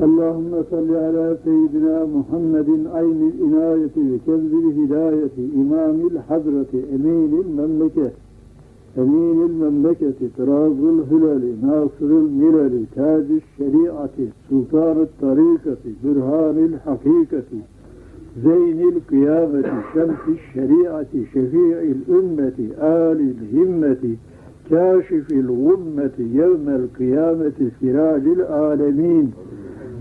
اللهم صل على سيدنا محمد عين الإناية وكذب الهداية إمام الحضرة أمين المملكة أمين المملكة طراز الهلال ناصر الملل تاج الشريعة سلطان الطريقة برهان الحقيقة زين القيامة شمس الشريعة شفيع الأمة آل الهمة كاشف الغمة يوم القيامة سراج العالمين.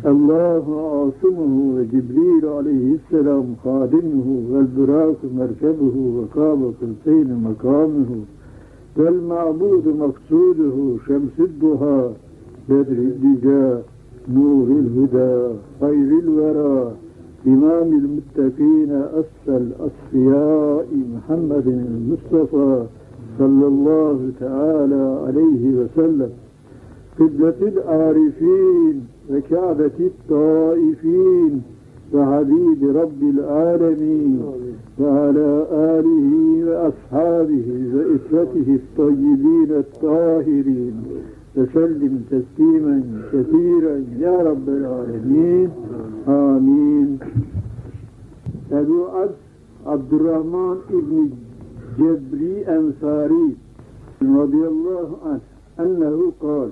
الله عاصمه وجبريل عليه السلام خادمه والبراق مركبه وقاب قرسين مقامه والمعبود مقصوده شمس الضحى بدر الدجى نور الهدى خير الورى إمام المتقين أسفى الأصفياء محمد المصطفى صلى الله تعالى عليه وسلم. قبلة العارفين وكعبة الطائفين وحبيب رب العالمين وعلى آله وأصحابه وإسرته الطيبين الطاهرين. وسلم تسليما كثيرا يا رب العالمين. آمين. أبو عبد عبد الرحمن ابن جبري أنصاري رضي الله عنه أنه قال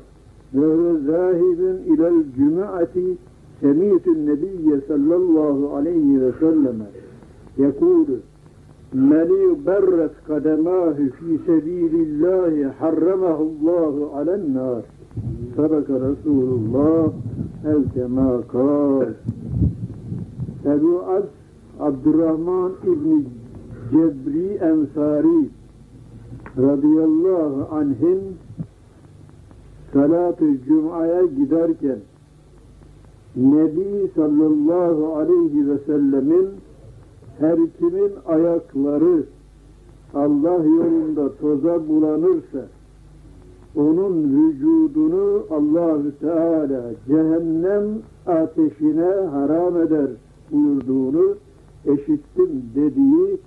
Zöhre zahibin ilel cüm'ati semiyetün nebiyye sallallahu aleyhi ve selleme. Yekulü meli berret kademâhü fî sebîlillâhi harramahullâhu alennâr. Sadaka Resulullah el kemâ kâr Ebu Ad Abdurrahman İbni Cebri Ensari radıyallahu anh'in salat-ı cuma'ya giderken Nebi sallallahu aleyhi ve sellemin her kimin ayakları Allah yolunda toza bulanırsa onun vücudunu Allahü Teala cehennem ateşine haram eder buyurduğunu eşittim dediği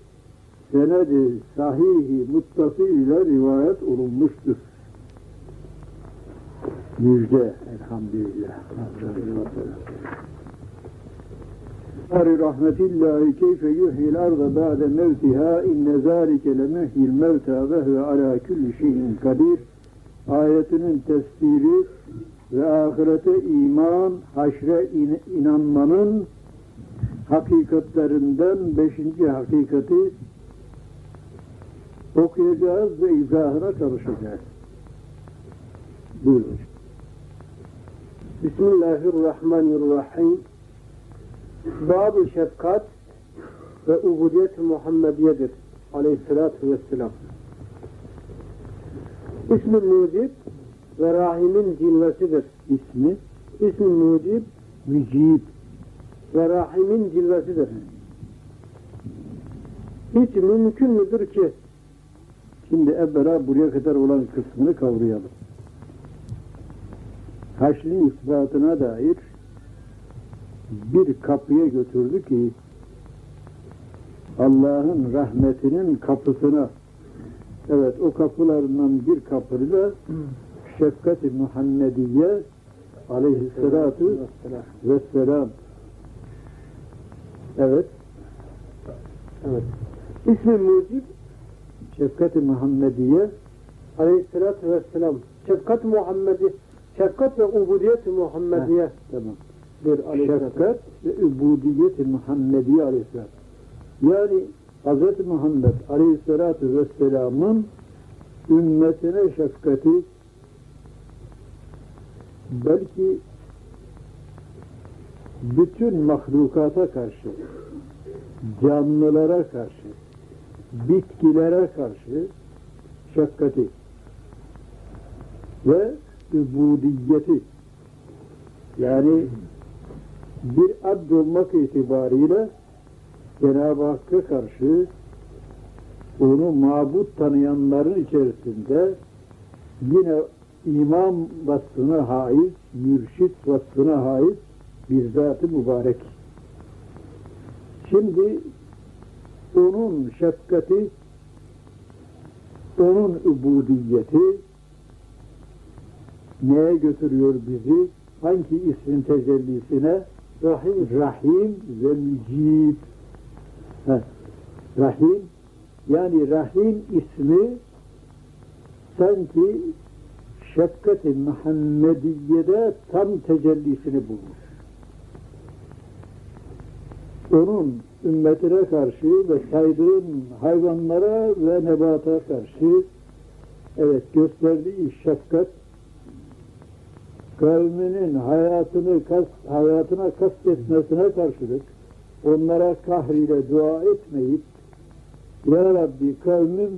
senedi sahihi muttasıyla rivayet olunmuştur. Müjde elhamdülillah. Ari rahmetillahi keyfe yuhyil arda ba'de mevtiha inne zâlike lemuhyil mevta ve huve ala kulli şeyin kadir ayetinin tefsiri ve ahirete iman, haşre in inanmanın hakikatlerinden beşinci hakikati okuyacağız ve izahına çalışacağız. Buyurun. Bismillahirrahmanirrahim. Bab-ı şefkat ve ubudiyet Muhammediyedir. Aleyhissalatu vesselam. İsmi mucib ve rahimin cilvesidir. İsmi İsmi mucib Mücib. ve rahimin cilvesidir. Hiç mümkün müdür ki Şimdi evvela buraya kadar olan kısmını kavrayalım. Haşrin ispatına dair bir kapıya götürdü ki Allah'ın rahmetinin kapısına evet o kapılarından bir kapıyla şefkat-i Muhammediye aleyhissalatu vesselam evet evet. İsmi mucib şefkat-i Muhammediye aleyhissalatu vesselam. Şefkat Muhammedi şefkat ve ubudiyet Muhammediye tamam bir aleyhissalatü şefkat ve ubudiyet-i Muhammediye aleyhisselam. Yani Hz. Muhammed aleyhissalatu vesselamın ümmetine şefkati belki bütün mahlukata karşı, canlılara karşı, bitkilere karşı şefkati ve ubudiyeti yani bir abd olmak itibariyle Cenab-ı Hakk'a karşı onu mabut tanıyanların içerisinde yine imam vasfına haiz, mürşit vasfına haiz bir zat-ı mübarek. Şimdi onun şefkati, onun ubudiyeti neye götürüyor bizi? hangi ismin tecellisine? Rahim. Rahim ve Mücib. Rahim yani Rahim ismi sanki şefkat-i Muhammediye'de tam tecellisini bulmuş. Onun ümmetine karşı ve saydığın hayvanlara ve nebata karşı evet gösterdiği şefkat kavminin hayatını kas, hayatına kastetmesine karşılık onlara kahriyle dua etmeyip Ya Rabbi kavmim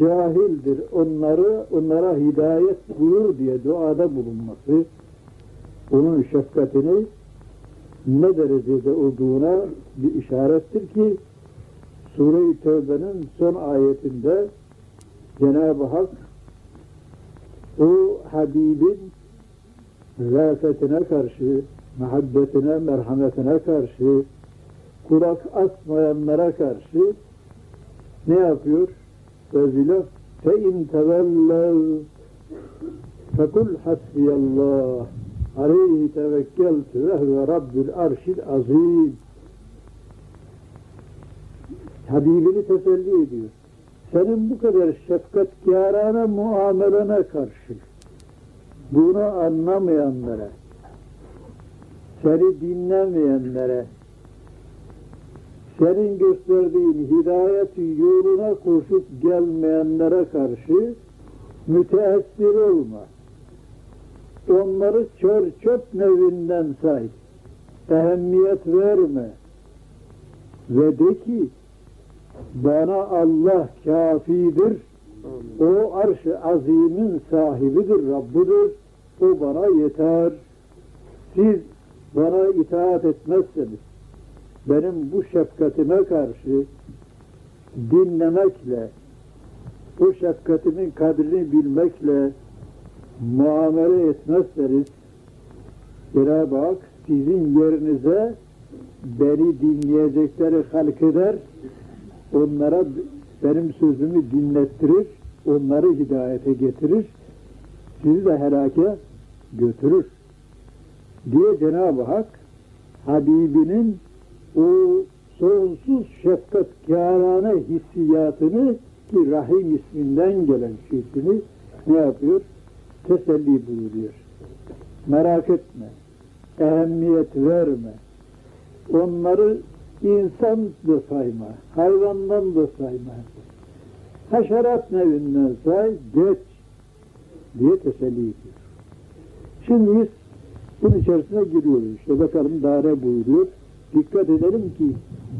cahildir onları onlara hidayet buyur diye duada bulunması onun şefkatini ne derecede olduğuna bir işarettir ki Sure-i Tevbe'nin son ayetinde Cenab-ı Hak o Habibin rafetine karşı, muhabbetine, merhametine karşı, kulak asmayanlara karşı ne yapıyor? Vezile fe in tevellev fekul hasbiyallah aleyhi tevekkeltü ve huve rabbül arşil azim Habibini teselli ediyor. Senin bu kadar şefkatkârâne muamelene karşı bunu anlamayanlara seni dinlemeyenlere senin gösterdiğin hidayeti yoluna koşup gelmeyenlere karşı müteessir olma. Onları çör çöp nevinden say. Ehemmiyet verme. Ve de ki bana Allah kafidir. O arş-ı azimin sahibidir, Rabbidir. O bana yeter. Siz bana itaat etmezseniz, benim bu şefkatime karşı dinlemekle, o şefkatimin kadrini bilmekle muamele etmezseniz, Cenab-ı Hak sizin yerinize beni dinleyecekleri halk eder, onlara benim sözümü dinlettirir, onları hidayete getirir, sizi de helake götürür diye Cenab-ı Hak Habibinin o sonsuz şefkatkârâne hissiyatını ki Rahim isminden gelen şeysini ne yapıyor? Teselli buyuruyor. Merak etme, ehemmiyet verme. Onları insan da sayma, hayvandan da sayma. Haşerat nevinden say, geç diye teselli ediyor. Şimdi biz bunun içerisine giriyoruz. İşte bakalım daha ne buyuruyor. Dikkat edelim ki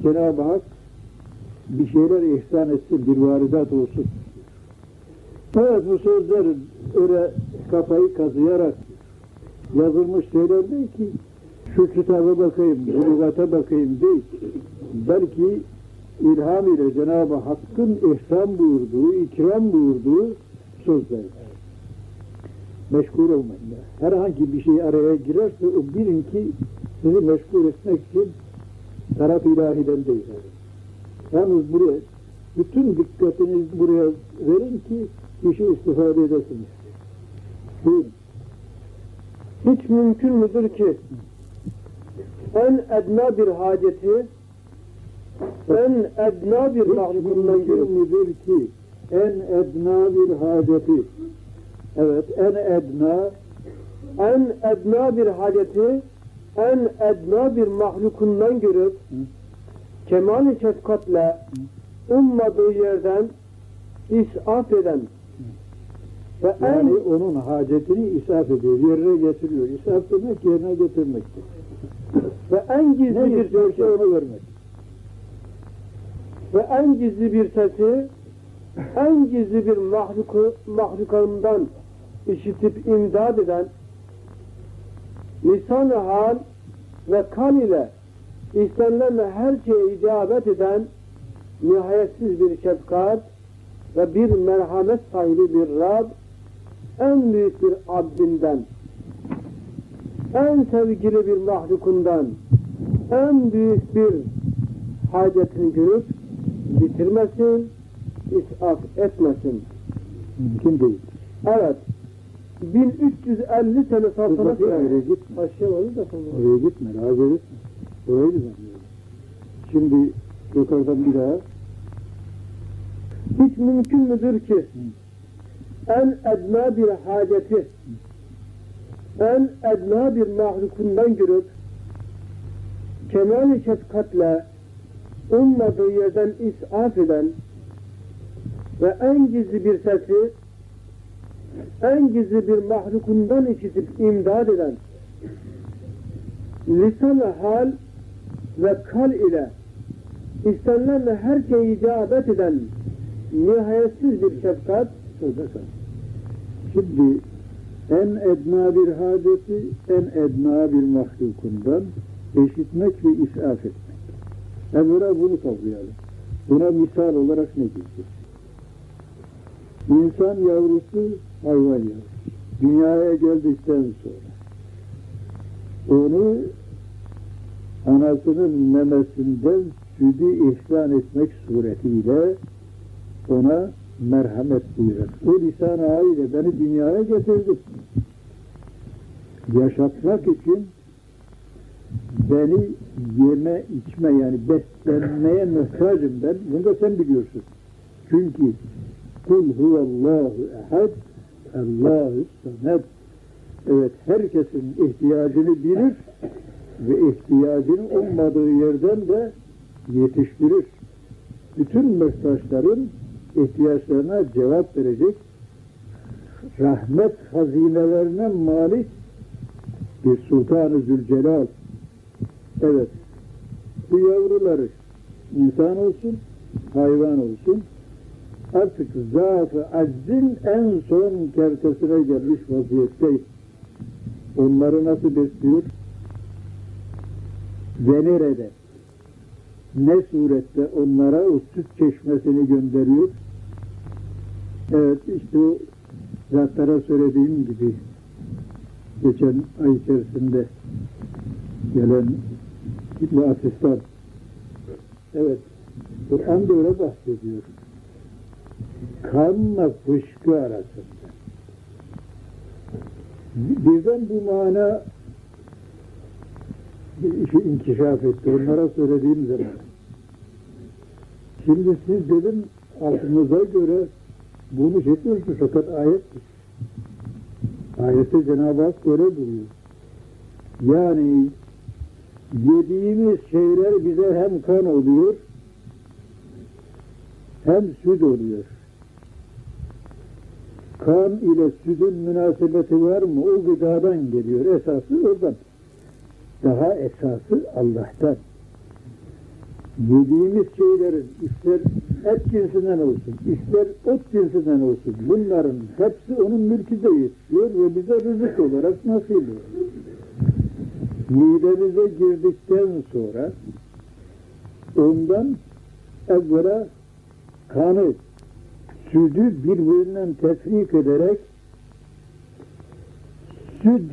Cenab-ı Hak bir şeyler ihsan etsin, bir varidat olsun. Evet bu sözler öyle kafayı kazıyarak yazılmış şeyler değil ki şu kitaba bakayım, lügata bakayım değil. Belki ilham ile Cenab-ı Hakk'ın ihsan buyurduğu, ikram buyurduğu sözler. Meşgul olmayın. Herhangi bir şey araya girerse o bilin ki sizi meşgul etmek için taraf ilahiden değil. Yalnız buraya bütün dikkatinizi buraya verin ki kişi istifade edesiniz. Buyurun. Hiç mümkün müdür ki en edna bir haceti en edna bir mahlukundan görüp müdür ki en edna bir haceti evet en edna en edna bir haceti en edna bir mahlukundan görüp kemal-i şefkatle ummadığı yerden isaf eden ve en yani onun hacetini isaf ediyor, yerine getiriyor. İsaf demek yerine getirmektir. ve en gizli Ne bir sesi onu vermek. ve en gizli bir sesi en gizli bir mahluku, mahlukandan işitip imdad eden lisan-ı hal ve kan ile istenenle her şeye icabet eden nihayetsiz bir şefkat ve bir merhamet sahibi bir Rab en büyük bir abdinden en sevgili bir mahlukundan en büyük bir hacetini görüp bitirmesin, israf etmesin. Mümkün değil. Evet, 1350 sene saltanat. Aşağı olur da sonra. Oraya gitme, razı etme. Orayı düzenliyorum. Şimdi yukarıdan bir daha. Hiç mümkün müdür ki en edna bir haceti en edna bir mahlukundan görüp kemal-i şefkatle ummadığı yerden isaf eden ve en gizli bir sesi en gizli bir mahlukundan işitip imdad eden lisan hal ve kal ile istenilenle her şeye icabet eden nihayetsiz bir şefkat Şurada kal. Şimdi en edna bir hadesi, en edna bir mahlukundan eşitmek ve isaf etmek. Evvela bunu kavrayalım. Buna misal olarak ne diyeceğiz? İnsan yavrusu hayvan yavrusu. Dünyaya geldikten sonra onu anasının memesinden sütü ihsan etmek suretiyle ona merhamet buyurur. O lisan ile beni dünyaya getirdi. Yaşatmak için beni yeme içme yani beslenmeye muhtacım ben. Bunu da sen biliyorsun. Çünkü kul huvallahu ehad Allahu samet Evet herkesin ihtiyacını bilir ve ihtiyacını olmadığı yerden de yetiştirir. Bütün muhtaçların ihtiyaçlarına cevap verecek rahmet hazinelerine malik bir Sultan-ı Zülcelal. Evet, bu yavruları insan olsun, hayvan olsun, artık zaaf-ı aczin en son kertesine gelmiş vaziyetteyiz. Onları nasıl besliyor? Ve nerede? Ne surette onlara o süt çeşmesini gönderiyor? Evet, işte o zatlara söylediğim gibi geçen ay içerisinde gelen bir asistan. Evet, Kur'an da öyle bahsediyor. Kanla fışkı arasında. Birden bu mana bir işi inkişaf etti. Onlara söylediğim zaman. Şimdi siz dedim aklınıza göre bunu çekiyorsunuz fakat ayet ayette Cenab-ı Hak böyle buyuruyor. Yani yediğimiz şeyler bize hem kan oluyor hem süt oluyor. Kan ile sütün münasebeti var mı? O gıdadan geliyor. Esası oradan. Daha esası Allah'tan. Yediğimiz şeylerin ister et cinsinden olsun, ister ot cinsinden olsun bunların hepsi onun mülkünde yetişiyor ve bize rızık olarak nasip oluyor. Midemize girdikten sonra ondan evvela kanı, sütü birbirinden tefrik ederek süt,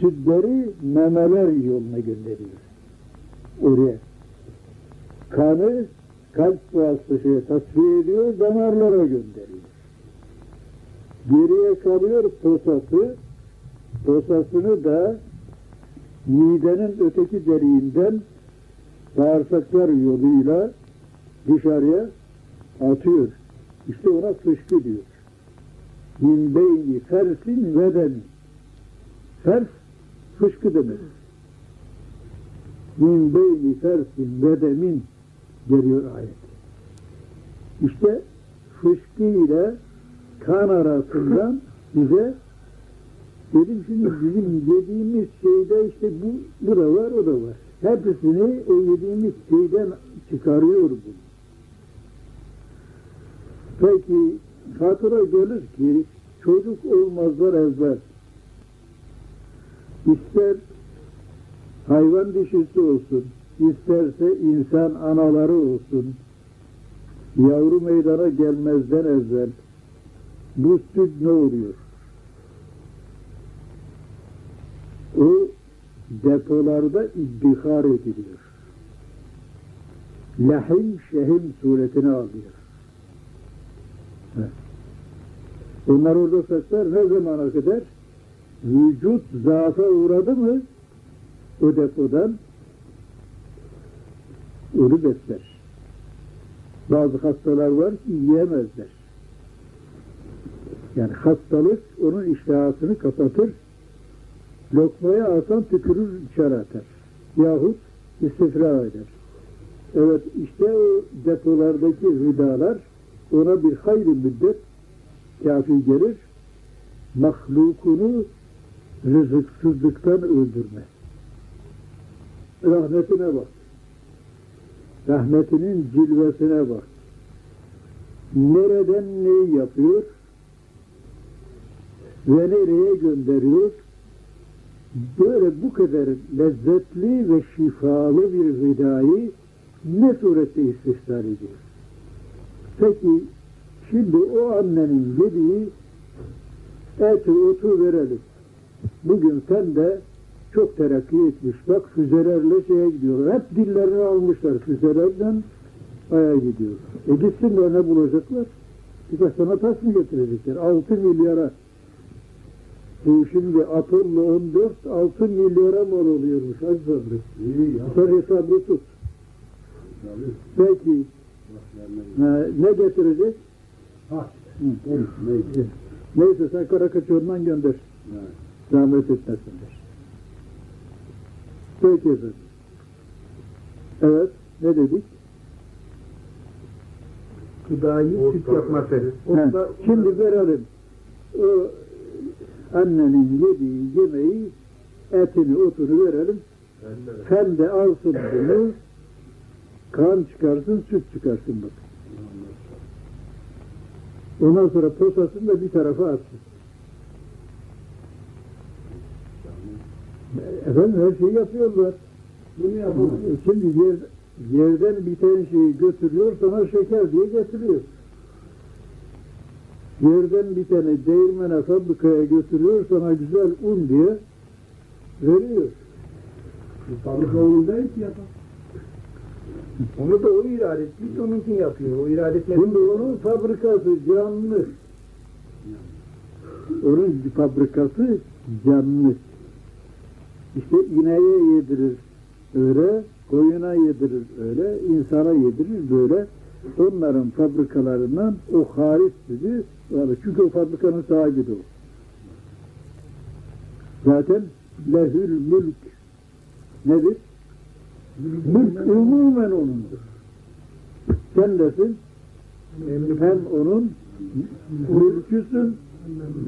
sütleri memeler yoluna gönderiyor. Oraya. Kanı kalp vasıtasıyla tasfiye ediyor, damarlara gönderiyor. Geriye kalıyor posası, posasını da midenin öteki deliğinden bağırsaklar yoluyla dışarıya atıyor. İşte ona fışkı diyor. Min beyni fersin ve demin. Fers fışkı demek. Min beyni fersin ve demin geliyor ayet. İşte fışkı ile kan arasından bize dedim şimdi bizim yediğimiz şeyde işte bu, bu da var o da var. Hepsini o yediğimiz şeyden çıkarıyor bunu. Peki hatıra gelir ki çocuk olmazlar evvel. İster hayvan dişisi olsun, isterse insan anaları olsun, yavru meydana gelmezden evvel bu süt ne oluyor? O depolarda iddihar ediliyor. Lahim şehim suretini alıyor. Onlar orada saklar ne zamana kadar? vücut zaafa uğradı mı o depodan onu besler. Bazı hastalar var ki yiyemezler. Yani hastalık onun iştihasını kapatır. Lokmaya atan tükürür içeri atar. Yahut istifra eder. Evet işte o depolardaki gıdalar ona bir hayli müddet kafi gelir. Mahlukunu rızıksızlıktan öldürme. Rahmetine bak. Rahmetinin cilvesine bak. Nereden neyi yapıyor ve nereye gönderiyor? Böyle bu kadar lezzetli ve şifalı bir gıdayı ne surette istisnar ediyor? Peki şimdi o annenin yediği eti otu verelim. Bugün sen de çok terakki etmiş. Bak füzelerle şeye gidiyorlar. Hep dillerini almışlar füzelerden aya gidiyor. E gitsinler ne bulacaklar? Birkaç tane taş mı getirecekler? 6 milyara. Bu şimdi atomla 14, 6 milyara mal oluyormuş. Az sabret. Sen hesabı tut. Peki ne getirecek? Ha. Hı. Neyse. Neyse sen Karakaçoğlu'ndan gönder. Zahmet etmesinler. Peki efendim. Evet, ne dedik? Gıdayı süt yapması. Şimdi verelim. O annenin yediği yemeği, etini, otunu verelim. Sen de alsın bunu, kan çıkarsın, süt çıkarsın bak. Ondan sonra posasını da bir tarafa atsın. Efendim her şeyi yapıyorlar. Bunu yapamaz. Şimdi yer, yerden biten şeyi götürüyor, sana şeker diye getiriyor. Yerden biteni değirmene, fabrikaya götürüyor, sana güzel un diye veriyor. Bu fabrika değil ki yapar. Onu da o irade etmiş, onun için yapıyor. O irade etmedi. Şimdi onun fabrikası canlı. Onun fabrikası canlı. İşte ineğe yedirir öyle, koyuna yedirir öyle, insana yedirir böyle. Onların fabrikalarından o sütü alır. Çünkü o fabrikanın sahibi de o. Zaten lehül mülk nedir? Mülk umumen onundur. Sen desin hem onun mülküsün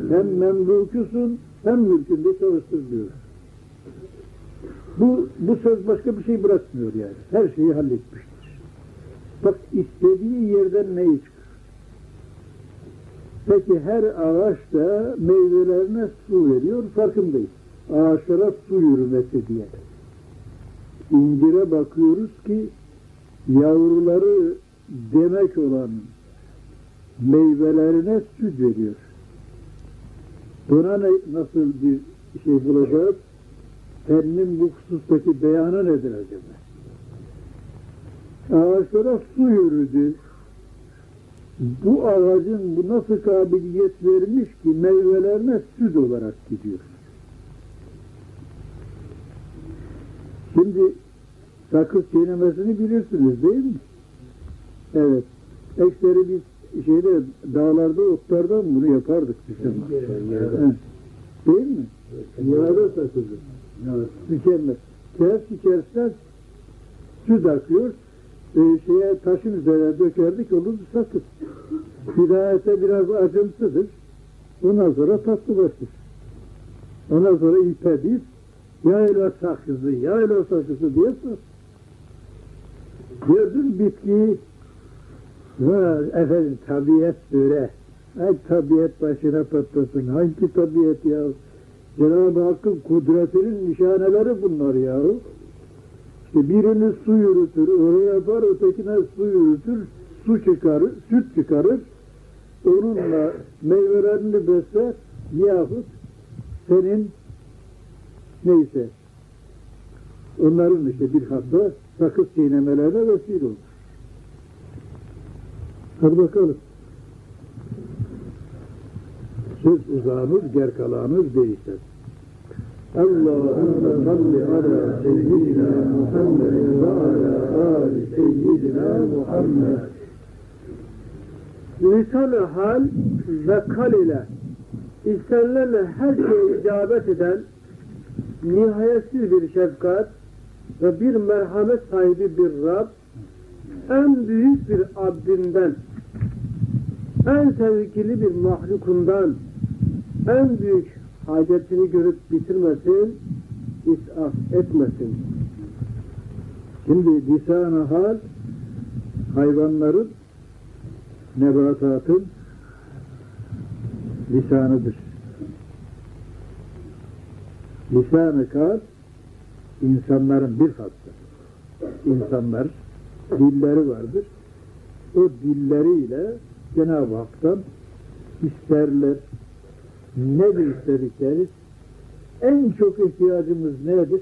hem memlukusun hem mülkünde çalıştırılıyor. Bu, bu söz başka bir şey bırakmıyor yani. Her şeyi halletmiştir. Bak istediği yerden neyi çıkar? Peki her ağaç da meyvelerine su veriyor, farkındayız. Ağaçlara su yürümesi diye. İncire bakıyoruz ki yavruları demek olan meyvelerine süt veriyor. Buna ne, nasıl bir şey bulacağız? Fennin bu husustaki beyanı nedir acaba? Ağaçlara su yürüdü. Bu ağacın bu nasıl kabiliyet vermiş ki meyvelerine süt olarak gidiyor. Şimdi sakız çiğnemesini bilirsiniz değil mi? Evet. Ekseri biz şeyde dağlarda otlardan bunu yapardık bizim. Değil mi? Yağda sakızı. Mükemmel. Kes içerisinden süt akıyor. E, şeye taşın üzerine dökerdik olur sakız. Hidayete biraz acımsıdır. Ondan sonra tatlılaşır. Ondan sonra ipedir. Yayla sakızı, yayla sakızı diye sor. Gördün bitkiyi Ha, efendim tabiat böyle. Ay tabiat başına patlasın. Hangi tabiat ya? Cenab-ı Hakk'ın kudretinin nişaneleri bunlar ya. İşte birini su yürütür, öyle yapar, ötekine su yürütür, su çıkarır, süt çıkarır. Onunla meyvelerini besler yahut senin neyse onların işte bir hafta sakız çiğnemelerine vesile olur. Hadi bakalım. Söz uzanır, ger kalanır değilse. Allahümme salli ala seyyidina Muhammed ve ala ali seyyidina Muhammed. lisan-ı hal ve kal ile istenilen her şeye icabet eden nihayetsiz bir şefkat ve bir merhamet sahibi bir Rab en büyük bir abdinden en sevgili bir mahlukundan en büyük hacetini görüp bitirmesin israf etmesin. Şimdi lisan-ı hal hayvanların nebatatın lisanıdır. Lisan-ı kal insanların bir faslı. İnsanlar dilleri vardır. O dilleriyle Cenab-ı Hak'tan isterler. Nedir istedikleri? En çok ihtiyacımız nedir?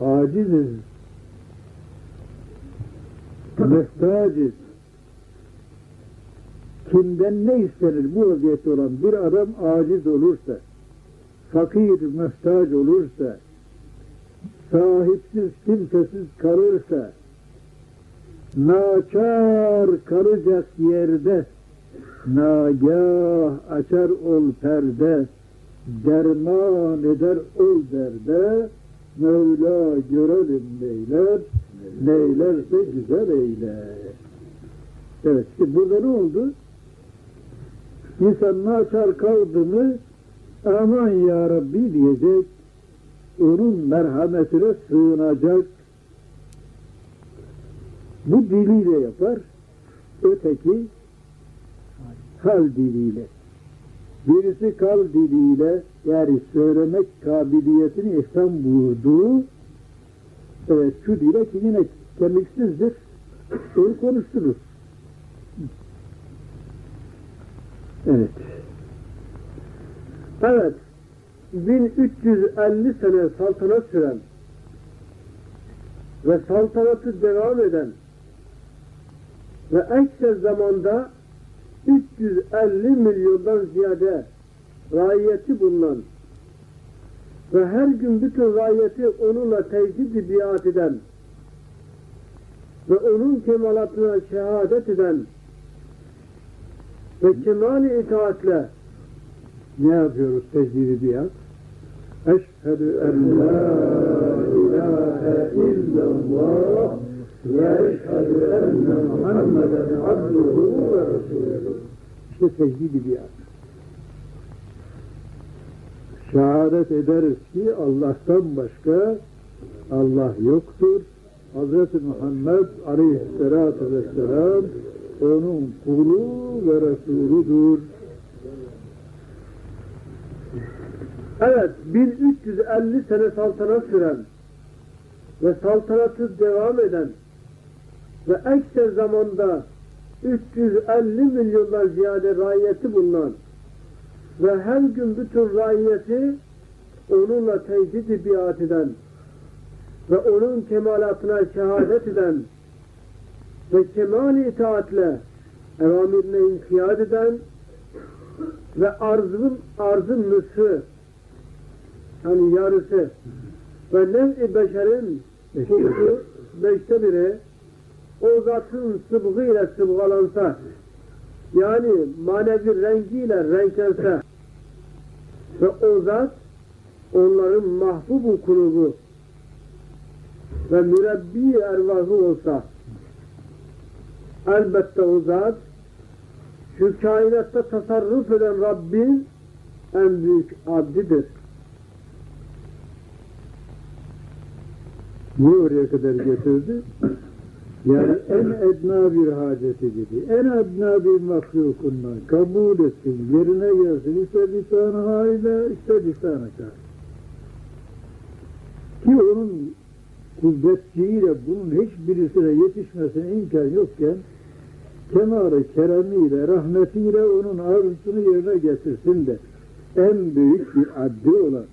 Aciziz. Muhtacız. Kimden ne istenir bu vaziyette olan bir adam aciz olursa, fakir, muhtaç olursa, sahipsiz, kimsesiz kalırsa, naçar kalacak yerde, nagah açar ol perde, derman eder ol derde, Mevla görelim neyler, neylerse güzel eyler. Evet, şimdi burada ne oldu? İnsan naçar kaldı mı, aman ya Rabbi diyecek, onun merhametine sığınacak, bu diliyle yapar, öteki kal diliyle. Birisi kal diliyle yani söylemek kabiliyetini ihsan buyurduğu evet şu dile ki yine kemiksizdir. Onu konuşturur. Evet. Evet, 1350 sene saltanat süren ve saltanatı devam eden ve ekser zamanda 350 milyondan ziyade raiyeti bulunan ve her gün bütün raiyeti onunla tecrid biat eden ve onun kemalatına şehadet eden ve kemali itaatle Ne yapıyoruz tecdidi biat? Eşhedü en la ilahe illallah ve eşhedü enne Muhammeden abduhu ve resulühü. İşte tecdidi biat. Şehadet ederiz ki Allah'tan başka Allah yoktur. Hz. Muhammed aleyhissalatu vesselam onun kulu ve Resuludur. Evet, 1350 sene saltanat süren ve saltanatı devam eden ve ekser zamanda 350 milyondan ziyade raiyeti bulunan ve her gün bütün raiyeti onunla tecrid biat eden ve onun kemalatına şehadet eden ve kemal itaatle evamirine inkiyat eden ve arzın, arzın nısfı yani yarısı. Ve nev-i beşerin kursu beşte biri. O zatın sıbgıyla sıbgalansa yani manevi rengiyle renklense ve o zat onların mahbubu kulubu ve mürebbi ervahı olsa elbette o zat şu kainatta tasarruf eden Rabbin en büyük abdidir. Niye oraya kadar getirdi? Yani en edna bir haceti gibi, en edna bir mahlukundan kabul etsin, yerine gelsin, işte lisan-ı haile, işte lisan-ı kâr. Ki onun kuvvetçiyle bunun hiçbirisine yetişmesine imkan yokken, kemal-i keremiyle, rahmetiyle onun arzusunu yerine getirsin de, en büyük bir addi olan,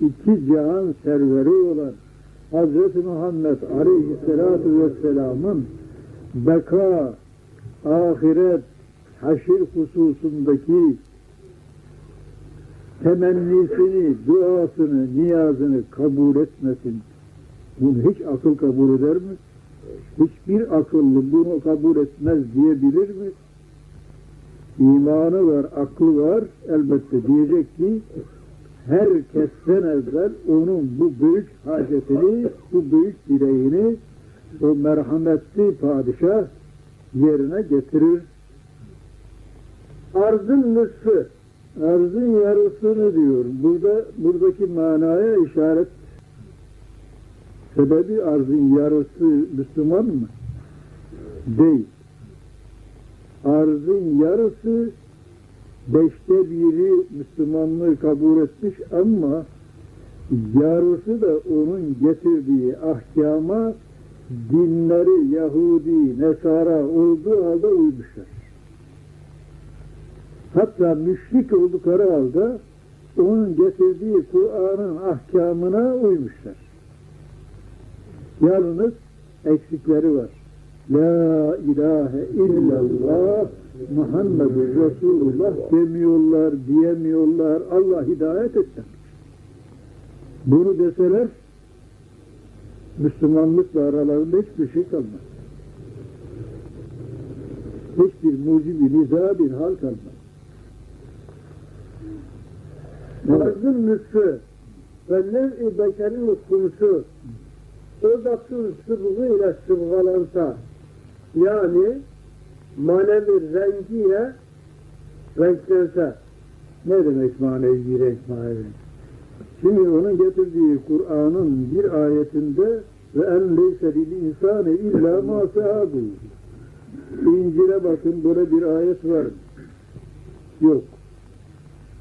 iki cihan serveri olan, Hz. Muhammed Aleyhisselatü Vesselam'ın beka, ahiret, haşir hususundaki temennisini, duasını, niyazını kabul etmesin. Bunu hiç akıl kabul eder mi? Hiçbir akıllı bunu kabul etmez diyebilir mi? İmanı var, aklı var elbette diyecek ki herkesten evvel onun bu büyük hacetini, bu büyük dileğini o merhametli padişah yerine getirir. Arzın nüsfü. Arzın yarısını diyor. Burada buradaki manaya işaret sebebi arzın yarısı Müslüman mı? Değil. Arzın yarısı beşte biri Müslümanlığı kabul etmiş ama yarısı da onun getirdiği ahkama dinleri Yahudi, Nesara olduğu halde uymuşlar. Hatta müşrik oldukları halde onun getirdiği Kur'an'ın ahkamına uymuşlar. Yalnız eksikleri var. La ilahe illallah Muhammedur Resulullah demiyorlar, diyemiyorlar. Allah hidayet etsin. Bunu deseler Müslümanlıkla aralarında hiçbir şey kalmaz. Hiçbir mucibi niza bir hal kalmaz. Arzın nüsfü ve nev-i beşerin hukusu o zatın sıvığıyla sıvgalansa yani manevi rengiyle renklense Ne demek manevi renk manevi? Şimdi onun getirdiği Kur'an'ın bir ayetinde ve en leyse lil insani illa ma. İncil'e bakın böyle bir ayet var mı? Yok.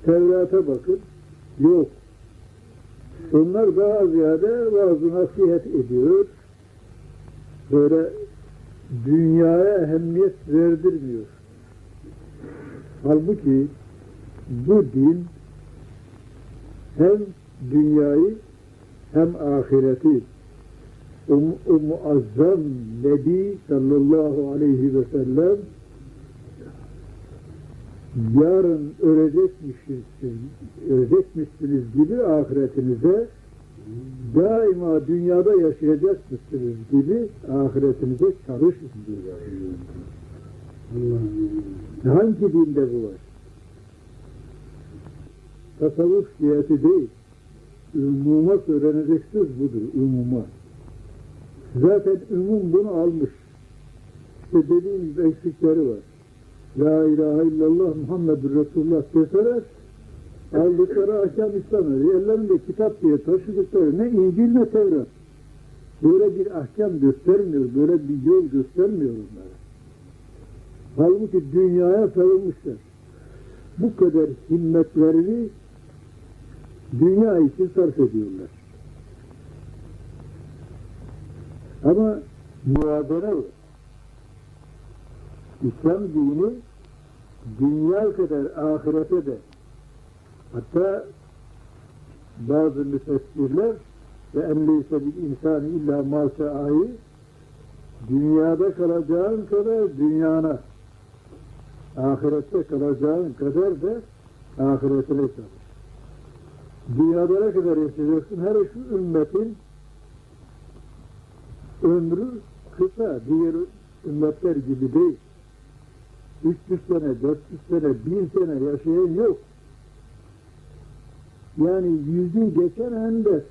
Tevrat'a bakın. Yok. Onlar daha ziyade vaaz nasihat ediyor. Böyle dünyaya ehemmiyet verdirmiyor. Halbuki bu din hem dünyayı hem ahireti o, o muazzam Nebi sallallahu aleyhi ve sellem yarın ölecekmişsiniz, ölecekmişsiniz gibi ahiretinize daima dünyada yaşayacakmışsınız gibi ahiretinize çalışın diyor. Hangi dinde bu var? Tasavvuf ciheti değil. Umuma öğreneceksiniz budur, umuma. Zaten umum bunu almış. İşte dediğim eksikleri var. La ilahe illallah Muhammedur Resulullah deseler aldıkları ahkam İslam'ı ellerinde kitap diye taşıdıkları ne İncil ne Tevrat. Böyle bir ahkam göstermiyor, böyle bir yol göstermiyor onlara. Halbuki dünyaya sarılmışlar. Bu kadar himmetlerini dünya için sarf ediyorlar. Ama mücadele var. İslam dini dünya kadar ahirete de hatta bazı müfessirler ve emmeyse bil insani illa ma ayı dünyada kalacağın kadar dünyana ahirette kalacağın kadar da ahiretine çalış. Dünyada ne kadar yaşayacaksın? Her şu ümmetin ömrü kısa, diğer ümmetler gibi değil. 300 sene, 400 sene, 1000 sene yaşayan yok. Yani yüzün geçen ender.